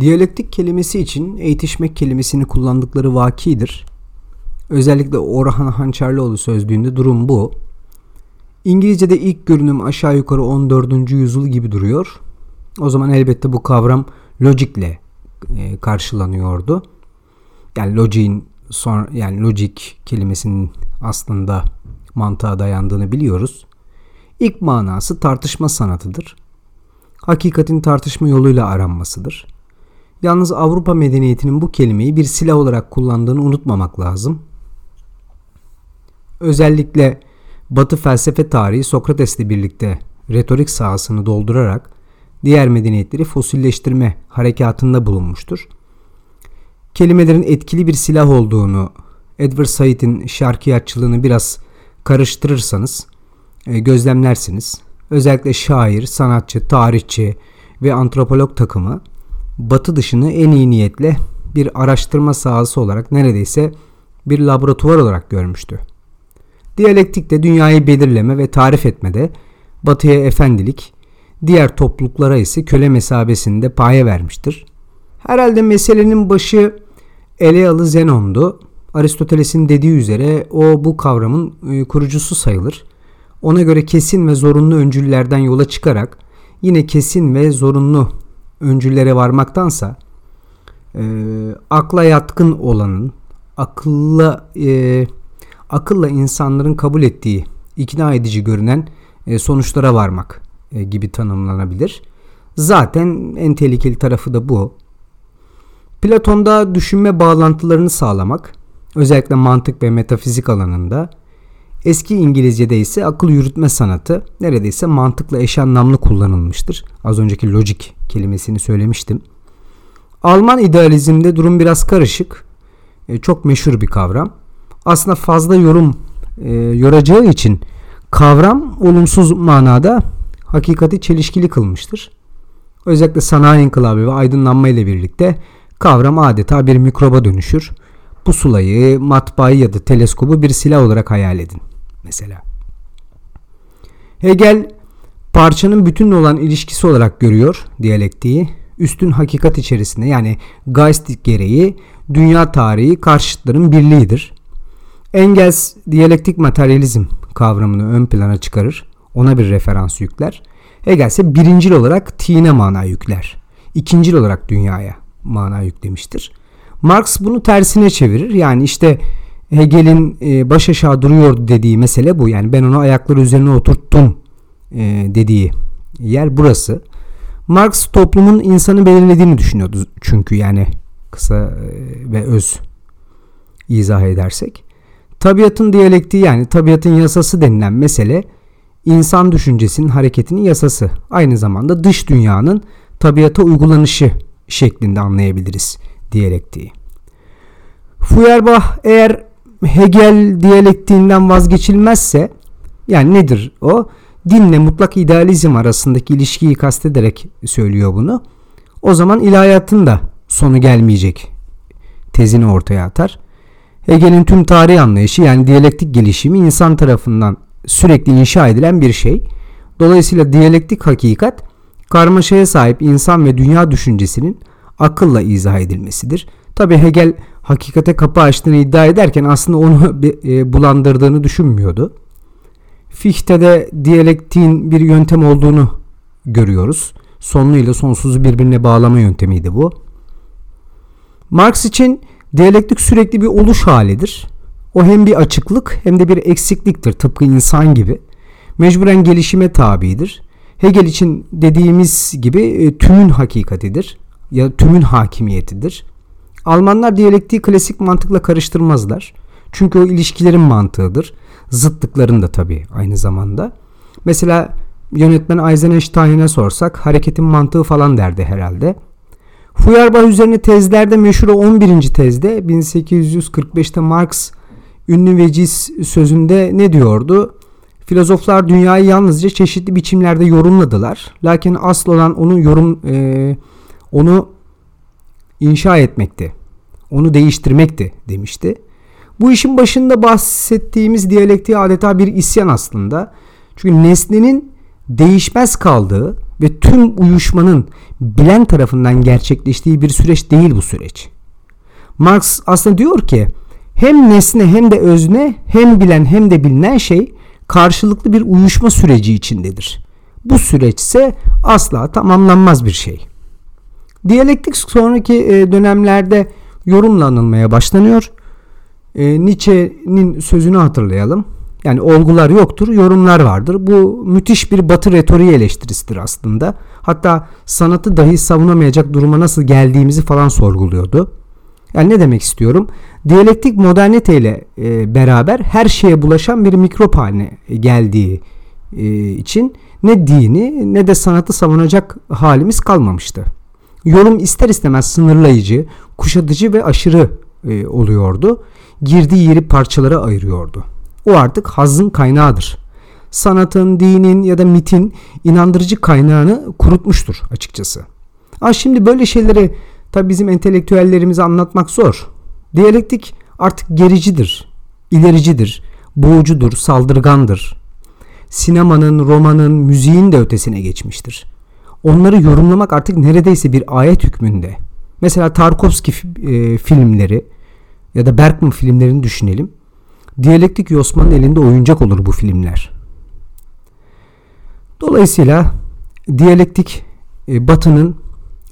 Diyalektik kelimesi için eğitişmek kelimesini kullandıkları vakidir. Özellikle Orhan Hançerlioğlu sözlüğünde durum bu. İngilizce'de ilk görünüm aşağı yukarı 14. yüzyıl gibi duruyor. O zaman elbette bu kavram logikle e, karşılanıyordu. Yani logiğin son yani logik kelimesinin aslında mantığa dayandığını biliyoruz. İlk manası tartışma sanatıdır. Hakikatin tartışma yoluyla aranmasıdır. Yalnız Avrupa medeniyetinin bu kelimeyi bir silah olarak kullandığını unutmamak lazım. Özellikle Batı felsefe tarihi Sokrates'le birlikte retorik sahasını doldurarak diğer medeniyetleri fosilleştirme harekatında bulunmuştur. Kelimelerin etkili bir silah olduğunu Edward Said'in şarkiyatçılığını biraz karıştırırsanız e, gözlemlersiniz. Özellikle şair, sanatçı, tarihçi ve antropolog takımı Batı dışını en iyi niyetle bir araştırma sahası olarak neredeyse bir laboratuvar olarak görmüştü. Diyalektikte dünyayı belirleme ve tarif etmede Batı'ya efendilik, diğer topluluklara ise köle mesabesinde paye vermiştir. Herhalde meselenin başı Elealı Zenon'du. Aristoteles'in dediği üzere o bu kavramın e, kurucusu sayılır. Ona göre kesin ve zorunlu öncüllerden yola çıkarak yine kesin ve zorunlu öncüllere varmaktansa e, akla yatkın olanın akılla e, akılla insanların kabul ettiği ikna edici görünen e, sonuçlara varmak e, gibi tanımlanabilir. Zaten en tehlikeli tarafı da bu. Platon'da düşünme bağlantılarını sağlamak, özellikle mantık ve metafizik alanında, eski İngilizce'de ise akıl yürütme sanatı neredeyse mantıkla eş anlamlı kullanılmıştır. Az önceki logik kelimesini söylemiştim. Alman idealizmde durum biraz karışık. E, çok meşhur bir kavram. Aslında fazla yorum e, yoracağı için kavram olumsuz manada hakikati çelişkili kılmıştır. Özellikle sanayi inkılabı ve aydınlanma ile birlikte kavram adeta bir mikroba dönüşür. Pusulayı, matbaayı ya da teleskobu bir silah olarak hayal edin mesela. Hegel parçanın bütünle olan ilişkisi olarak görüyor diyalektiği. Üstün hakikat içerisinde yani Geist gereği dünya tarihi karşıtların birliğidir. Engels diyalektik materyalizm kavramını ön plana çıkarır. Ona bir referans yükler. Hegel ise birincil olarak tine mana yükler. İkincil olarak dünyaya mana yüklemiştir. Marx bunu tersine çevirir. Yani işte Hegel'in e, baş aşağı duruyor dediği mesele bu. Yani ben onu ayakları üzerine oturttum e, dediği yer burası. Marx toplumun insanı belirlediğini düşünüyordu çünkü yani kısa e, ve öz izah edersek. Tabiatın diyalektiği yani tabiatın yasası denilen mesele insan düşüncesinin hareketinin yasası. Aynı zamanda dış dünyanın tabiata uygulanışı şeklinde anlayabiliriz diyalektiği. Feuerbach eğer Hegel diyalektiğinden vazgeçilmezse yani nedir o? Dinle mutlak idealizm arasındaki ilişkiyi kastederek söylüyor bunu. O zaman ilahiyatın da sonu gelmeyecek tezini ortaya atar. Hegel'in tüm tarih anlayışı yani diyalektik gelişimi insan tarafından sürekli inşa edilen bir şey. Dolayısıyla diyalektik hakikat karmaşaya sahip insan ve dünya düşüncesinin akılla izah edilmesidir. Tabi Hegel hakikate kapı açtığını iddia ederken aslında onu e, bulandırdığını düşünmüyordu. Fichte'de diyalektiğin bir yöntem olduğunu görüyoruz. Sonlu ile sonsuzu birbirine bağlama yöntemiydi bu. Marx için diyalektik sürekli bir oluş halidir. O hem bir açıklık hem de bir eksikliktir tıpkı insan gibi. Mecburen gelişime tabidir. Hegel için dediğimiz gibi e, tümün hakikatidir ya tümün hakimiyetidir. Almanlar diyalektiği klasik mantıkla karıştırmazlar. Çünkü o ilişkilerin mantığıdır. Zıtlıkların da tabii aynı zamanda. Mesela yönetmen Eisenstein'e sorsak hareketin mantığı falan derdi herhalde. Feuerbach üzerine tezlerde meşhur 11. tezde 1845'te Marx ünlü veciz sözünde ne diyordu? Filozoflar dünyayı yalnızca çeşitli biçimlerde yorumladılar. Lakin asıl olan onu yorum e, onu inşa etmekti. Onu değiştirmekti demişti. Bu işin başında bahsettiğimiz diyalektiği adeta bir isyan aslında. Çünkü nesnenin değişmez kaldığı ve tüm uyuşmanın bilen tarafından gerçekleştiği bir süreç değil bu süreç. Marx aslında diyor ki hem nesne hem de özne hem bilen hem de bilinen şey karşılıklı bir uyuşma süreci içindedir. Bu süreç ise asla tamamlanmaz bir şey. Diyalektik sonraki e, dönemlerde yorumla anılmaya başlanıyor. E, Nietzsche'nin sözünü hatırlayalım. Yani olgular yoktur, yorumlar vardır. Bu müthiş bir batı retoriği eleştirisidir aslında. Hatta sanatı dahi savunamayacak duruma nasıl geldiğimizi falan sorguluyordu. Yani ne demek istiyorum? Diyalektik modernite ile e, beraber her şeye bulaşan bir mikrop haline geldiği için ne dini ne de sanatı savunacak halimiz kalmamıştı. Yorum ister istemez sınırlayıcı, kuşatıcı ve aşırı e, oluyordu. Girdiği yeri parçalara ayırıyordu. O artık hazın kaynağıdır. Sanatın, dinin ya da mitin inandırıcı kaynağını kurutmuştur açıkçası. Ama şimdi böyle şeyleri tabi bizim entelektüellerimize anlatmak zor. Diyalektik artık gericidir, ilericidir, boğucudur, saldırgandır. Sinemanın, romanın, müziğin de ötesine geçmiştir. Onları yorumlamak artık neredeyse bir ayet hükmünde. Mesela Tarkovski e, filmleri ya da Bergman filmlerini düşünelim. Diyalektik Yosman'ın elinde oyuncak olur bu filmler. Dolayısıyla diyalektik e, Batı'nın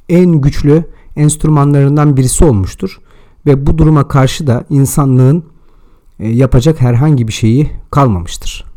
en güçlü enstrümanlarından birisi olmuştur ve bu duruma karşı da insanlığın e, yapacak herhangi bir şeyi kalmamıştır.